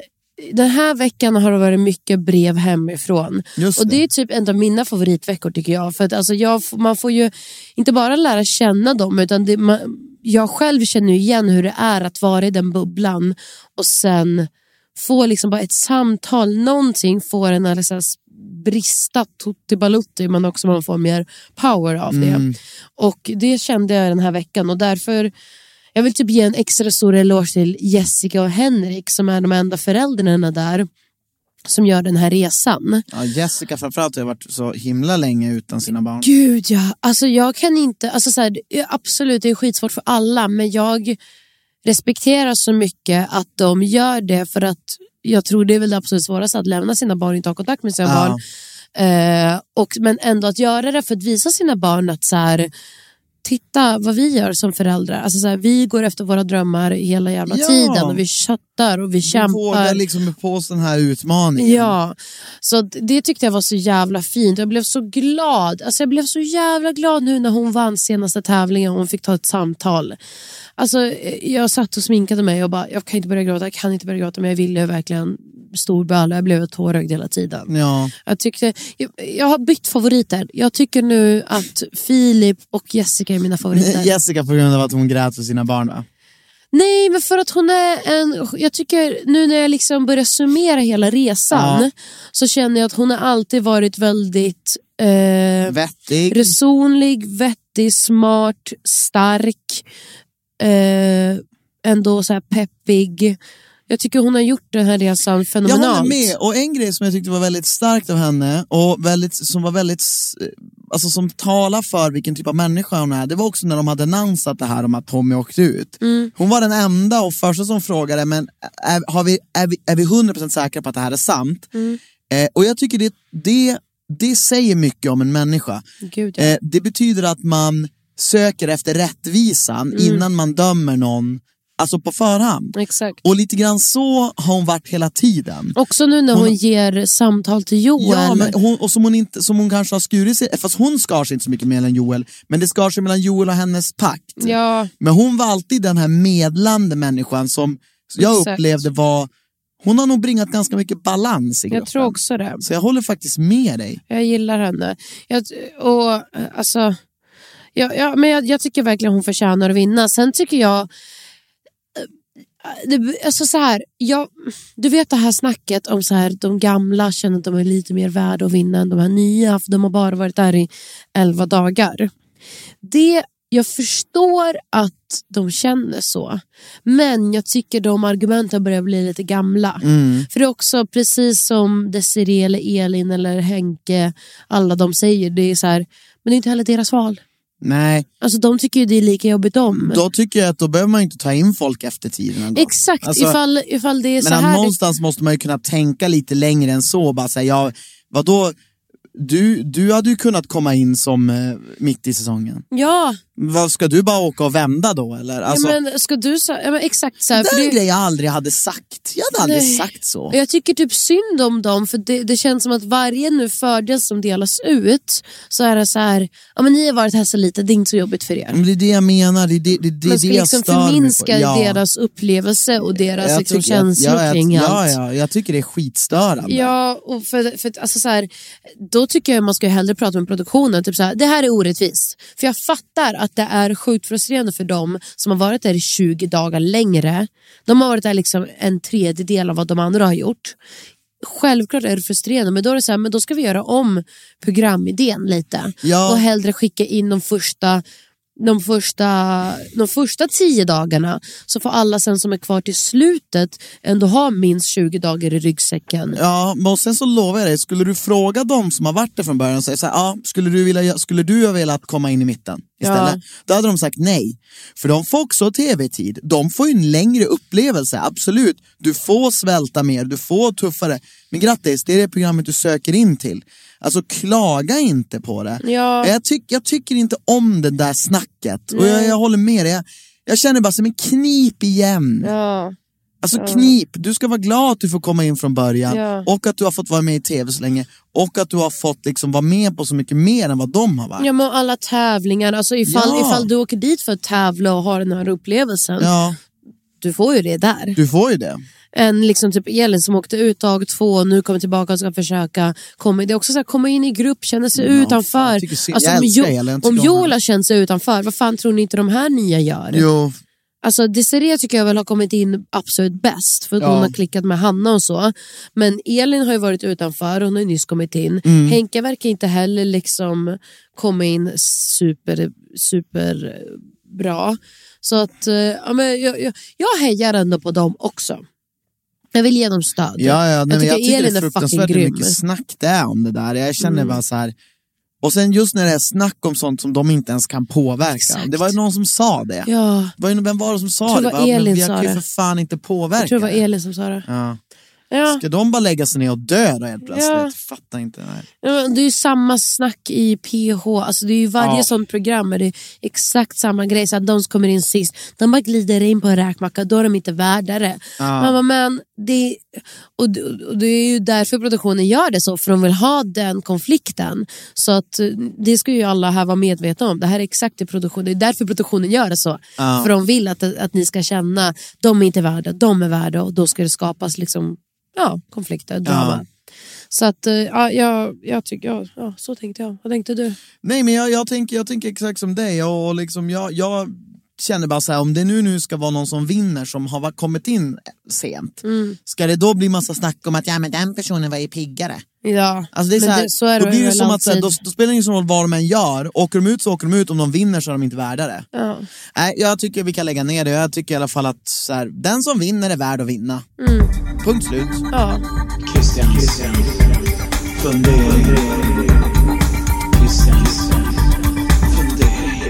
den här veckan har det varit mycket brev hemifrån. Just och det. det är typ en av mina favoritveckor tycker jag. För att alltså jag, man får ju inte bara lära känna dem utan det, man, jag själv känner igen hur det är att vara i den bubblan och sen få liksom bara ett samtal, någonting får en att liksom brista tutti balutti men också man får mer power av det. Mm. Och det kände jag den här veckan och därför jag vill typ ge en extra stor eloge till Jessica och Henrik som är de enda föräldrarna där som gör den här resan. Ja, Jessica framförallt har varit så himla länge utan sina barn. Gud ja, alltså jag kan inte, alltså så här, absolut det är skitsvårt för alla men jag respekterar så mycket att de gör det för att jag tror det är väl det absolut svåraste att lämna sina barn och inte ha kontakt med sina Ja. barn. Eh, och, men ändå att göra det för att visa sina barn att så här, titta vad vi gör som föräldrar. Alltså så här, vi går efter våra drömmar hela jävla Ja. tiden och vi chattar och vi Vi kämpar. vågar liksom på oss den här utmaningen. Ja, så det tyckte jag var så jävla fint. Jag blev så glad. Alltså jag blev så jävla glad nu när hon vann senaste tävlingen och hon fick ta ett samtal. Alltså, eh, jag satt och sminkade mig och bara, jag kan inte börja gråta, jag kan inte börja gråta men jag ville verkligen storböla. Jag blev tårögd hela tiden. Ja. Jag, tyckte, jag, jag har bytt favoriter. Jag tycker nu att Filip och Jessica är mina favoriter. Jessica på grund av att hon grät för sina barn va? Nej, men för att hon är en... Jag tycker nu när jag liksom börjar summera hela resan Ja. så känner jag att hon har alltid varit väldigt eh, Vettig. resonlig, vettig, smart, stark, eh, ändå så här peppig. Jag tycker hon har gjort den här resan Jag fenomenalt. håller med. Och en grej som jag tyckte var väldigt starkt av henne och väldigt, som var väldigt eh, Alltså som talar för vilken typ av människa hon är, det var också när de hade annonsat det här om att Tommy åkte ut. Mm. Hon var den enda och första som frågade, men är, har vi, är, vi, är vi 100% säkra på att det här är sant? Mm. Eh, och jag tycker det, det, det säger mycket om en människa. Gud, ja. Eh, det betyder att man söker efter rättvisan Mm. innan man dömer någon, alltså på förhand. Exakt. Och lite grann så har hon varit hela tiden. Också nu när hon, Hon- ger samtal till Joel. Ja, men hon, och som hon, inte, som hon kanske har skurit sig, fast hon skar sig inte så mycket mellan Joel, men det skar sig mellan Joel och hennes pakt. ja, Men hon var alltid den här medlande människan som jag Exakt. upplevde var, hon har nog bringat ganska mycket balans i gruppen. jag tror också det. Så jag håller faktiskt med dig. Jag gillar henne. Jag, och, eh, alltså, ja, ja, men jag, jag tycker verkligen hon förtjänar att vinna. Sen tycker jag... Det, alltså så här, jag, du vet det här snacket om så här, de gamla känner att de är lite mer värda att vinna än de här nya, för de har bara varit där i elva dagar. Det, jag förstår att de känner så, men jag tycker de argumenten börjar bli lite gamla. För det är också precis som Desiree eller Elin eller Henke, alla de säger, det är så här, men det är inte heller deras val. Nej, Alltså de tycker ju det är lika jobbigt de. då tycker jag att då behöver man inte ta in folk efter tiden. ändå. Exakt, Alltså, ifall, ifall det är så här. det- någonstans måste man ju kunna tänka lite längre än så. Bara säga, ja, vadå? Du, du hade ju kunnat komma in som eh, mitt i säsongen. Ja, Vad Ska du bara åka och vända då eller? Alltså, ja, men ska du så, ja, men exakt så här, det är en grej jag aldrig hade sagt. Jag hade aldrig Nej. sagt så. Jag tycker typ synd om dem för det, det känns som att varje nu fördel som delas ut så är det så här, ja men ni har varit här så lite, det är inte så jobbigt för er. Men det är det jag menar, det är det, det, det, Man ska det jag liksom förminska Ja. deras upplevelse och deras Jag liksom, jag- känslor ja, jag- kring allt. Ja, jag tycker det är skitstörande. Ja, och för, för, alltså så här, då tycker jag man ska hellre prata med produktionen. Typ så här, det här är orättvist. För jag fattar att det är sjukt frustrerande för dem som har varit där i 20 dagar längre. De har varit där liksom en tredjedel av vad de andra har gjort. Självklart är det frustrerande men då är det så här, men då ska vi göra om programidén lite. Ja. Och hellre skicka in de första de första, de första tio dagarna så får alla sen som är kvar till slutet ändå ha minst 20 dagar i ryggsäcken. Ja, men sen så lovar jag dig, skulle du fråga dem som har varit där från början och säga så här, ja, skulle du, vilja, skulle du ha velat komma in i mitten istället? Ja. Då hade de sagt nej. För de får också tv-tid, de får ju en längre upplevelse, absolut. Du får svälta mer, du får tuffare. Men grattis, det är det programmet du söker in till. Alltså klaga inte på det. Ja. Jag, tyck, jag tycker inte om det där snacket. Och jag, jag håller med dig. Jag, jag känner bara som en knip igen. Ja. Alltså knip, du ska vara glad att du får komma in från början Ja. och att du har fått vara med i tv så länge och att du har fått liksom vara med på så mycket mer än vad de har varit. Ja, men alla tävlingar, alltså ifall, Ja. ifall du åker dit för att tävla och ha den här upplevelsen, Ja, du får ju det där. du får ju det. En liksom typ Elin som åkte ut dag två och nu kommer tillbaka och ska försöka komma, det är också så här, komma in i grupp, känna sig Ja, fan, utanför. tycker synd- Alltså, om Elin, om har känt sig utanför, vad fan tror ni inte de här nya gör? Jo, Alltså Desiree tycker jag väl har kommit in absolut bäst för att Ja. hon har klickat med Hanna och så. Men Elin har ju varit utanför, hon har ju nyss kommit in. Mm. Henke verkar inte heller liksom komma in super, super bra. Så att eh, ja, men jag, jag, jag hejar ändå på dem också. Jag vill ge dem stöd. ja, ja, nej, men tycker jag tycker Elin är fruktansvärt hur mycket snack det är om det där. Jag känner Mm. bara så här. Och sen just när det är snack om sånt som de inte ens kan påverka. Exakt. Det var ju någon som sa det. Ja, Det var ju- Vem var det som sa tror det? det var Bara, men Elin vi kan ju för fan inte påverka jag tror det var. Elin som sa det. Ja. Ja. Ska de bara lägga sig ner och dö då helt plötsligt? Ja. Fattar inte. Nej. Det är ju samma snack i PH, alltså det är ju varje Ja. sånt program är det exakt samma grej. Så att de som kommer in sist, de bara glider in på en räkmacka, då är de inte värda det. Ja. Man bara, men det, och, det- och det är ju därför produktionen gör det så, för de vill ha den konflikten. Så att eh, det ska ju alla här vara medvetna om. Det här är exakt det produktionen, det är därför produktionen gör det så. Ja. För de vill att, att ni ska känna, de är inte värda, de är värda och då ska det skapas liksom, ja, konflikter, drama. Så att, eh, ja, jag, jag tycker, ja, ja, så tänkte jag. Vad tänkte du? Nej men jag, jag, tänker, jag tänker exakt som dig och liksom jag, jag känner bara så här om det nu, nu ska vara någon som vinner som har kommit in sent. Mm. Ska det då bli massa snack om att ja men den personen var ju piggare? Ja, Alltså det är så, här, det, så är det då blir det som att så här, alltid. då, då spelar det ingen roll vad de än gör. Åker de ut så åker de ut, om de vinner så är de inte värda det. Ja. Nej, jag tycker vi kan lägga ner det. Jag tycker i alla fall att så här, den som vinner är värd att vinna. Mm. Punkt slut. Ja. Christians fundering. Christians fundering.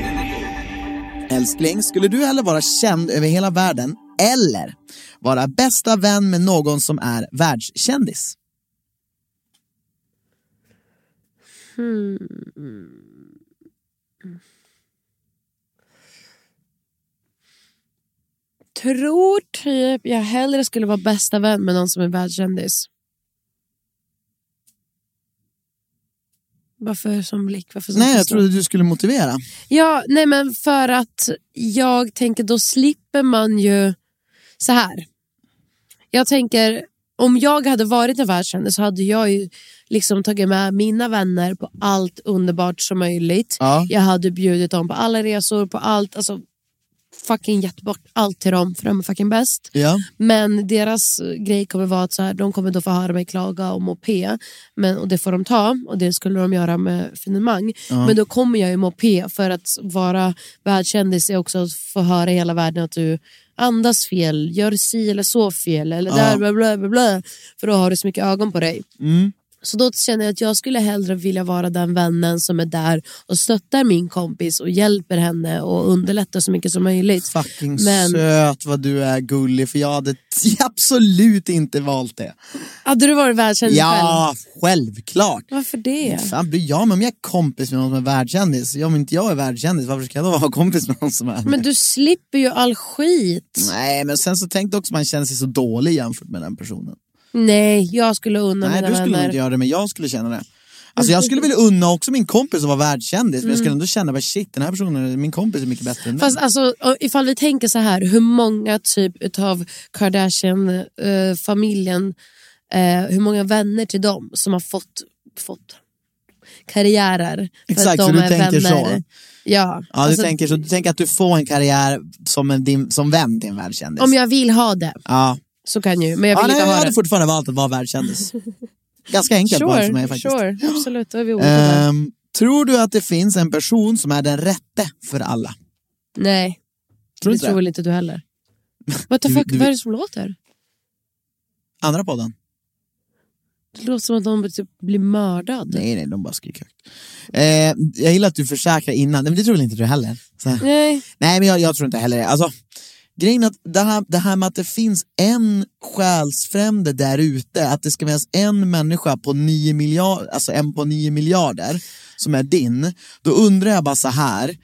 Älskling, skulle du hellre vara känd över hela världen eller vara bästa vän med någon som är världskändis? Tror typ jag hellre skulle vara bästa vän med någon som är världskändis. Varför som blick? Varför som Nej, jag trodde du skulle motivera. Ja, nej men för att jag tänker då slipper man ju så här. Jag tänker om jag hade varit en världskändis så hade jag ju liksom tagit med mina vänner på allt underbart som möjligt. Ja. Jag hade bjudit dem på alla resor, på allt, alltså fucking gett bort allt till dem för de är fucking bäst. Ja. Men deras grej kommer vara att så här, de kommer då få höra mig klaga om OP. Men, och det får de ta och det skulle de göra med finemang. Men då kommer jag ju må P för att vara världskändis är också att få höra hela världen att du andas fel, gör si eller så fel eller där bla bla bla bla. För då har du så mycket ögon på dig. Mm. Så då känner jag att jag skulle hellre vilja vara den vännen som är där och stöttar min kompis och hjälper henne och underlättar så mycket som möjligt. Fucking Men- söt vad du är gullig, för jag hade absolut inte valt det. Hade du varit världskändis själv? Ja, självklart. Varför det? Fan bryr jag mig om jag är kompis med någon som är världskändis? Om inte jag är världskändis, varför ska jag då vara kompis med någon som är Men du slipper ju all skit. Nej, men sen så tänkte också man känner sig så dålig jämfört med den personen. Nej, jag skulle unna Nej, mina du skulle vänner. inte göra det, men jag skulle känna det. Alltså jag skulle vilja unna också min kompis att vara världskändis, men jag skulle ändå känna bara shit, den här personen, min kompis är mycket bättre än mig. Mm. Fast alltså, ifall vi tänker så här, hur många typ utav Kardashian-familjen, eh, hur många vänner till dem som har fått, fått karriärer för Exakt, så de du är tänker vänner. så. Ja, Ja, alltså, du, tänker, så, du tänker att du får en karriär som, en, din, som vän till en världskändis? om jag vill ha det Ja, så kan jag ju, men jag ja vill nej, inte jag ha hade det. fortfarande valt att vara världskändis. Ganska enkelt bara för mig faktiskt. Sure, absolut, då är vi. Ehm, Tror du att det finns en person som är den rätte för alla? Nej, Tror det inte tror väl inte du heller. What the Du- fuck, du- vad är det som låter? Andra podden? Det låter som att någon typ blir mördad. Nej, nej, de bara skriker högt. Eh, jag gillar att du försäkrar innan, Nej, men det tror väl inte du heller? Så. Nej. Nej, men jag, jag tror inte heller det. Alltså, grejen är att det här, det här med att det finns en själsfrände där ute, att det ska finnas en människa på nio miljarder, alltså en på nio miljarder som är din, då undrar jag bara så här.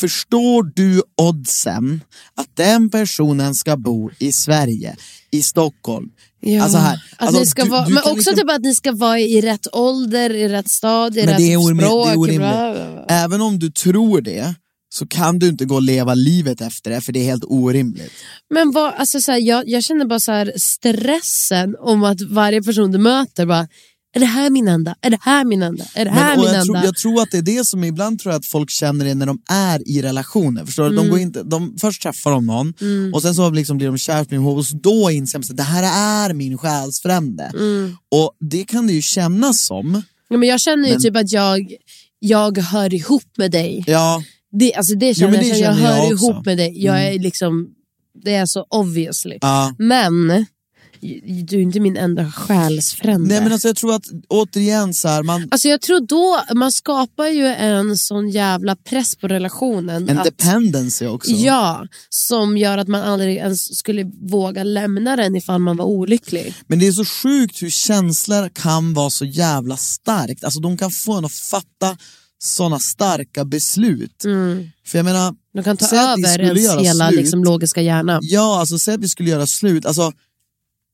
Förstår du oddsen att den personen ska bo i Sverige, i Stockholm? Ja, Alltså här, att alltså ni ska du- vara, du men också liksom- typ att ni ska vara i rätt ålder, i rätt stad, i Men rätt det är orimligt, språk. det är orimligt. Även om du tror det, så kan du inte gå och leva livet efter det, för det är helt orimligt. Men vad, alltså, så här, jag, jag känner bara så här, stressen om att varje person du möter bara är det här min enda? Är det här min enda? Är det här Men, min jag, tror, enda? jag tror att det är det som ibland tror jag att folk känner det när de är i relationer. Förstår du? De Mm. går inte, de, först träffar de någon och sen så liksom blir de ihop och då inser de att det här är min själsfrände. Mm. Och det kan det ju kännas som. Ja, men jag känner ju Men- typ att jag, jag hör ihop med dig. Ja, Det, alltså det känner jag, det jag, känner jag hör också. Mm. ihop med dig. Jag är liksom, det är så obviously. ja. Men du är inte min enda själsfrände. Nej men alltså jag tror att återigen så här, man, Alltså jag tror då, man skapar ju en sån jävla press på relationen. en att, dependency också. ja, som gör att man aldrig ens skulle våga lämna den ifall man var olycklig. Men det är så sjukt hur känslor kan vara så jävla starkt. Alltså de kan få en att fatta sådana starka beslut. För jag menar, De kan ta över ens hela slut. liksom, logiska hjärna. ja alltså säg att vi skulle göra slut, alltså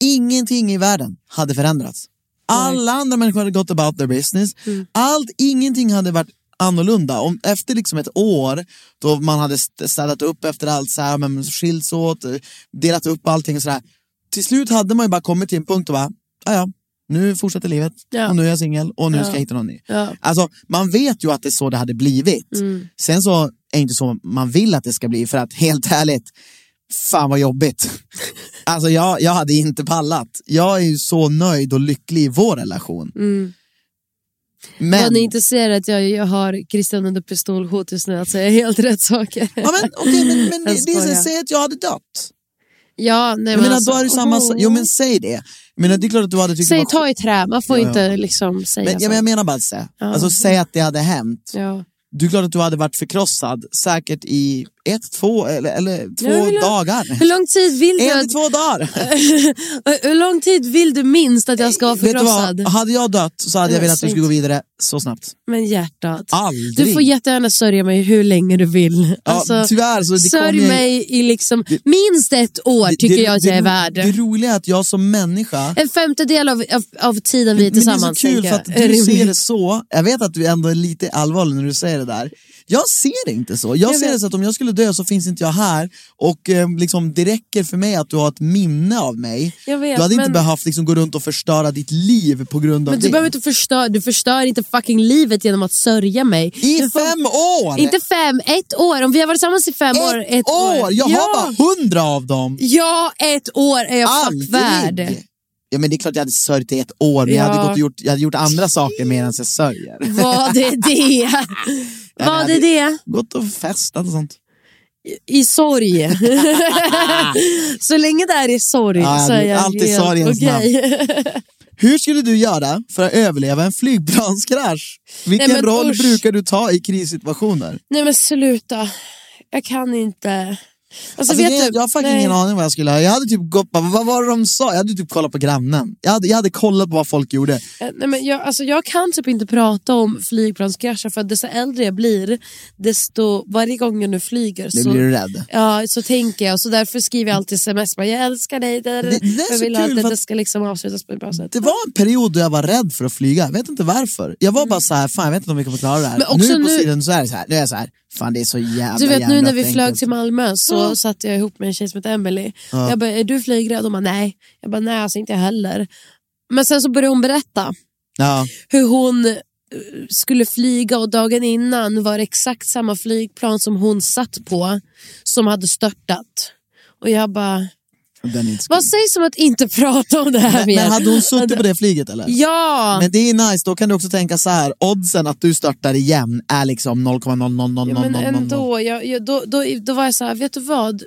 ingenting i världen hade förändrats. Alla andra människor hade gått about their business. Mm. Allt, ingenting hade varit annorlunda. Om, efter liksom ett år då man hade st- städat upp efter allt, så här, men skilts åt, delat upp allting och sådär. Till slut hade man ju bara kommit till en punkt och bara, "Ah, ja nu fortsätter livet Ja. och nu är jag singel och nu Ja. ska jag hitta någon ny. Ja. Alltså, man vet ju att det är så det hade blivit. Mm. Sen så är det inte så man vill att det ska bli, för att helt ärligt, fan vad jobbigt. Alltså jag, jag hade inte pallat. Jag är ju så nöjd och lycklig i vår relation. Mm. Men, Vad ni inte ser att jag, jag har Christian under pistolhot just nu att säga helt rätt saker. ja, men, okej, men, men det, det säg att jag hade dött. Ja, nej, men menar, alltså, då är det samma, åh. jo men säg det. Menar, det är klart att du hade tyckt Säg var ta i trä, man får Ja, ja. inte liksom säga men, ja, så. men jag menar bara att säga. Ja. Alltså säg att det hade hänt. Ja. Du är klart att du hade varit förkrossad säkert i ett, två eller, eller två vill ha- dagar. Hur lång tid vill du En till två dagar. hur lång tid vill du minst att jag ska vara du förkrossad? Hade jag dött så hade jag velat att du skulle gå vidare så snabbt. Men hjärtat. Aldrig. Du får jättegärna sörja mig hur länge du vill. ja, Alltså, tyvärr så det sörj kommer mig i liksom minst ett år det- tycker det- jag att det, jag är värd. Det roliga är att jag som människa En femtedel av, av, av tiden vi är Men det är så tillsammans. kul för att du ser det så, jag vet att du ändå är lite allvarlig när du säger det där. Jag ser det inte så. Jag, Jag ser vet. det så att om jag skulle dö så finns inte jag här och eh, liksom, det räcker för mig att du har ett minne av mig. Jag vet, du hade inte men- behövt liksom, gå runt och förstöra ditt liv på grund av Men det. du behöver inte förstöra, du förstör inte fucking livet genom att sörja mig. I Du får- fem år! Inte fem, ett år. Om vi har varit tillsammans i fem år. ett, Ett år! Jag ja. har bara hundra av dem. Ja, ett år är jag. Aldrig! Ja men det är klart jag hade sörjt i ett år, men jag, Ja. hade gått och gjort, jag hade gjort andra saker medan jag sörjer. Vad är det? Vad är det? Gått och festat och sånt. I sorg. så länge det är i sorg Ja, så är jag allt i helt sorgens okej. Hur skulle du göra för att överleva en flygplanskrasch? Vilken Nej, roll usch. brukar du ta i krissituationer? Nej men sluta. Jag kan inte. Alltså, Alltså, jag, du, jag har faktiskt nej. ingen aning vad jag skulle göra. Jag hade typ gått, bara, vad var det de sa? Jag hade typ kollat på grannen. Jag hade, jag hade kollat på vad folk gjorde. Eh, Nej, men jag, alltså, jag kan typ inte prata om flygplanskrascher för att desto äldre jag blir, desto varje gång jag nu flyger så, blir du rädd. ja, så tänker jag. Så därför skriver jag alltid sms. Jag älskar dig. Det, det är jag vill kul att för det, att- det ska liksom avslutas på ett bra sätt. Det var en period då jag var rädd för att flyga. Jag vet inte varför. Jag var bara så här, fan jag vet inte om vi kommer klara det här. Nu på nu- sidan så är det så här, nu är så här, fan det är så jävla Du vet nu när vi flög enkelt. till Malmö så satt jag ihop med en tjej som heter Emily. Jag bara, är du flygrädd? De bara, nej. Jag bara, nej alltså inte jag heller. Men sen så började hon berätta Ja. hur hon eh, skulle flyga och dagen innan var det exakt samma flygplan som hon satt på som hade störtat. Och jag bara, Vad sägs om att inte prata om det här men, mer? men hade hon suttit på det flyget eller? Ja! Men det är nice, då kan du också tänka så här. oddsen att du startar igen är liksom 0,0000000. Ja, men ändå, jag, jag, då, då, då var jag så här, vet du vad?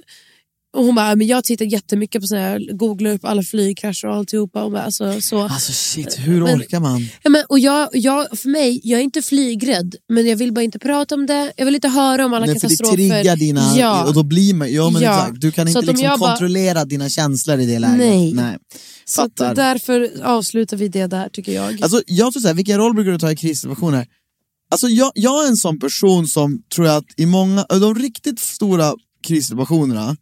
Och hon bara, men jag tittar jättemycket på såna här, googlar upp alla flygkrascher och alltihopa. Och bara, alltså, så. Alltså shit, hur Men- orkar man? Ja, men, och jag, jag, för mig, jag är inte flygrädd, men jag vill bara inte prata om det. Jag vill inte höra om alla Nej, för det katastrofer. triggar dina, Ja. och då blir man, ja men Ja. exakt, du kan Så inte liksom jag bara- kontrollera dina känslor i det läget. Nej. Nej. Så att därför avslutar vi det där tycker jag. Alltså, jag tror så här, vilken roll brukar du ta i krissituationer? Alltså, jag, jag är en sån person som tror att i många, de riktigt stora krissituationerna,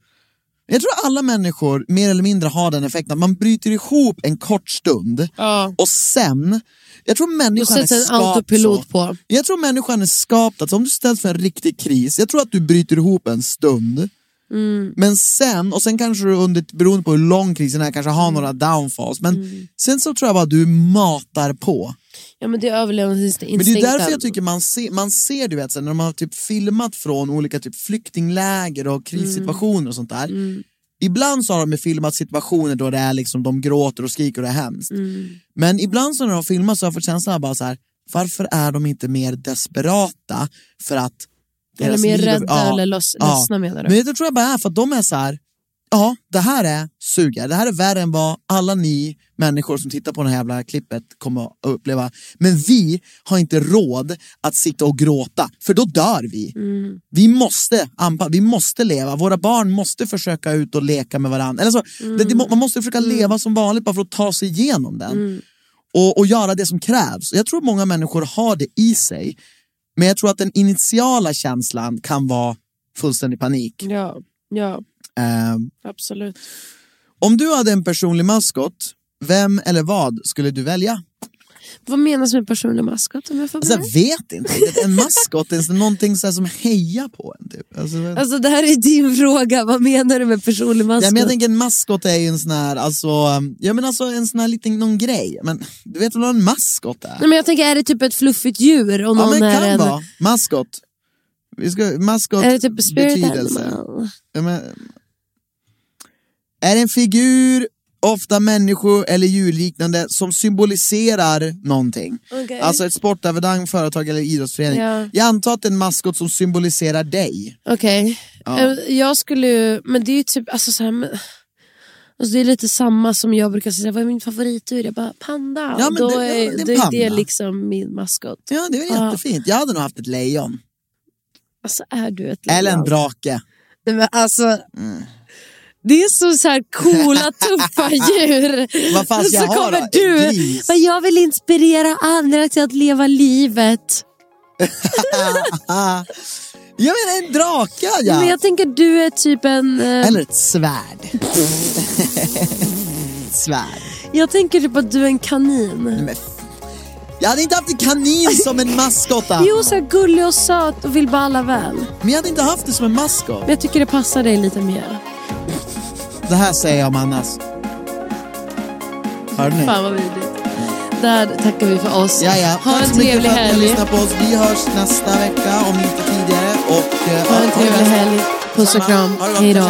jag tror alla människor mer eller mindre har den effekten att man bryter ihop en kort stund ja. och sen, jag tror människan är skapt så. på. Jag tror människan är skapt att om du ställs för en riktig kris, jag tror att du bryter ihop en stund, Mm. men sen, och sen kanske du under, beroende på hur lång krisen är, kanske Mm. har några downfalls, men sen så tror jag bara att du matar på. Ja men det är överlevnadsinstinkten. Men det är därför jag tycker man ser, man ser du vet, när de har typ filmat från olika typ flyktingläger och krissituationer och sånt där. Ibland så har de filmat situationer då det är liksom, de gråter och skriker och det är hemskt. Men ibland så när de filmar så har jag fått känslan bara så här, varför är de inte mer desperata för att Eller mer rädda Ja, eller lös, ja. ledsna menar du? Men det tror jag bara är för att de är så här. Ja, det här är suger. Det här är värre än vad alla ni människor som tittar på det här jävla klippet kommer att uppleva. Men vi har inte råd att sitta och gråta, för då dör vi. Mm. Vi måste anpassa, vi måste leva. Våra barn måste försöka ut och leka med varandra. Eller så, det, det, man måste försöka leva som vanligt bara för att ta sig igenom den. Och, och göra det som krävs. Jag tror många människor har det i sig. Men jag tror att den initiala känslan kan vara fullständig panik. Ja, ja Ehm, absolut. om du hade en personlig maskot, vem eller vad skulle du välja? Vad menas med personlig maskot om jag får Alltså, jag vet inte, en maskot är någonting så här som hejar på en. Typ. Alltså, Alltså det här är din fråga, vad menar du med personlig maskot? ja, men jag tänker en maskot är ju en sån här, alltså, ja, men alltså en sån här liten någon grej. Men, du vet vad en maskot är? Nej, men jag tänker, är det typ ett fluffigt djur? Och ja någon men är kan en, vara, maskot. Vi ska, maskot Är det typ spirit betydelse. animal? Ja, men, är en figur, ofta människo eller djurliknande, som symboliserar någonting. Okej. Alltså ett sportevenemang, företag eller idrottsförening. Ja. Jag antar att det är en maskot som symboliserar dig. Okej. Ja. Eh, Jag skulle ju, men det är ju typ, alltså så här, men, alltså det är lite samma som jag brukar säga, vad är min favoritdjur? Jag bara panda. Ja, då det- är, ja, det är det, är det panda. liksom min maskot. Ja, det är jättefint. Jag hade nog haft ett lejon. Alltså är du ett Eller en lejon? drake. Nej, men alltså, Mm. Det är så, så här coola, tuffa djur. Vad fan ska så jag ha kommer då? du, gris? men jag vill inspirera andra till att leva livet. Jag menar en drake ja. Men jag tänker du är typ en... eh, Eller ett svärd. Ett svärd. Jag tänker typ att du är en kanin. Men f- jag hade inte haft en kanin som en maskot. Anna. Jo, så här gullig och söt och vill bara alla väl. Men jag hade inte haft det som en maskot. Men jag tycker det passar dig lite mer. Det här säger jag om Annas. Hörde ni? Fan vad vidrigt. Där tackar vi för oss. Ja, ja. Ha Tack en så mycket trevlig för att ni helg. lyssnar på oss. Vi hörs nästa vecka, om inte tidigare. Och, eh, Ha en trevlig helg. Puss och kram. Hej då.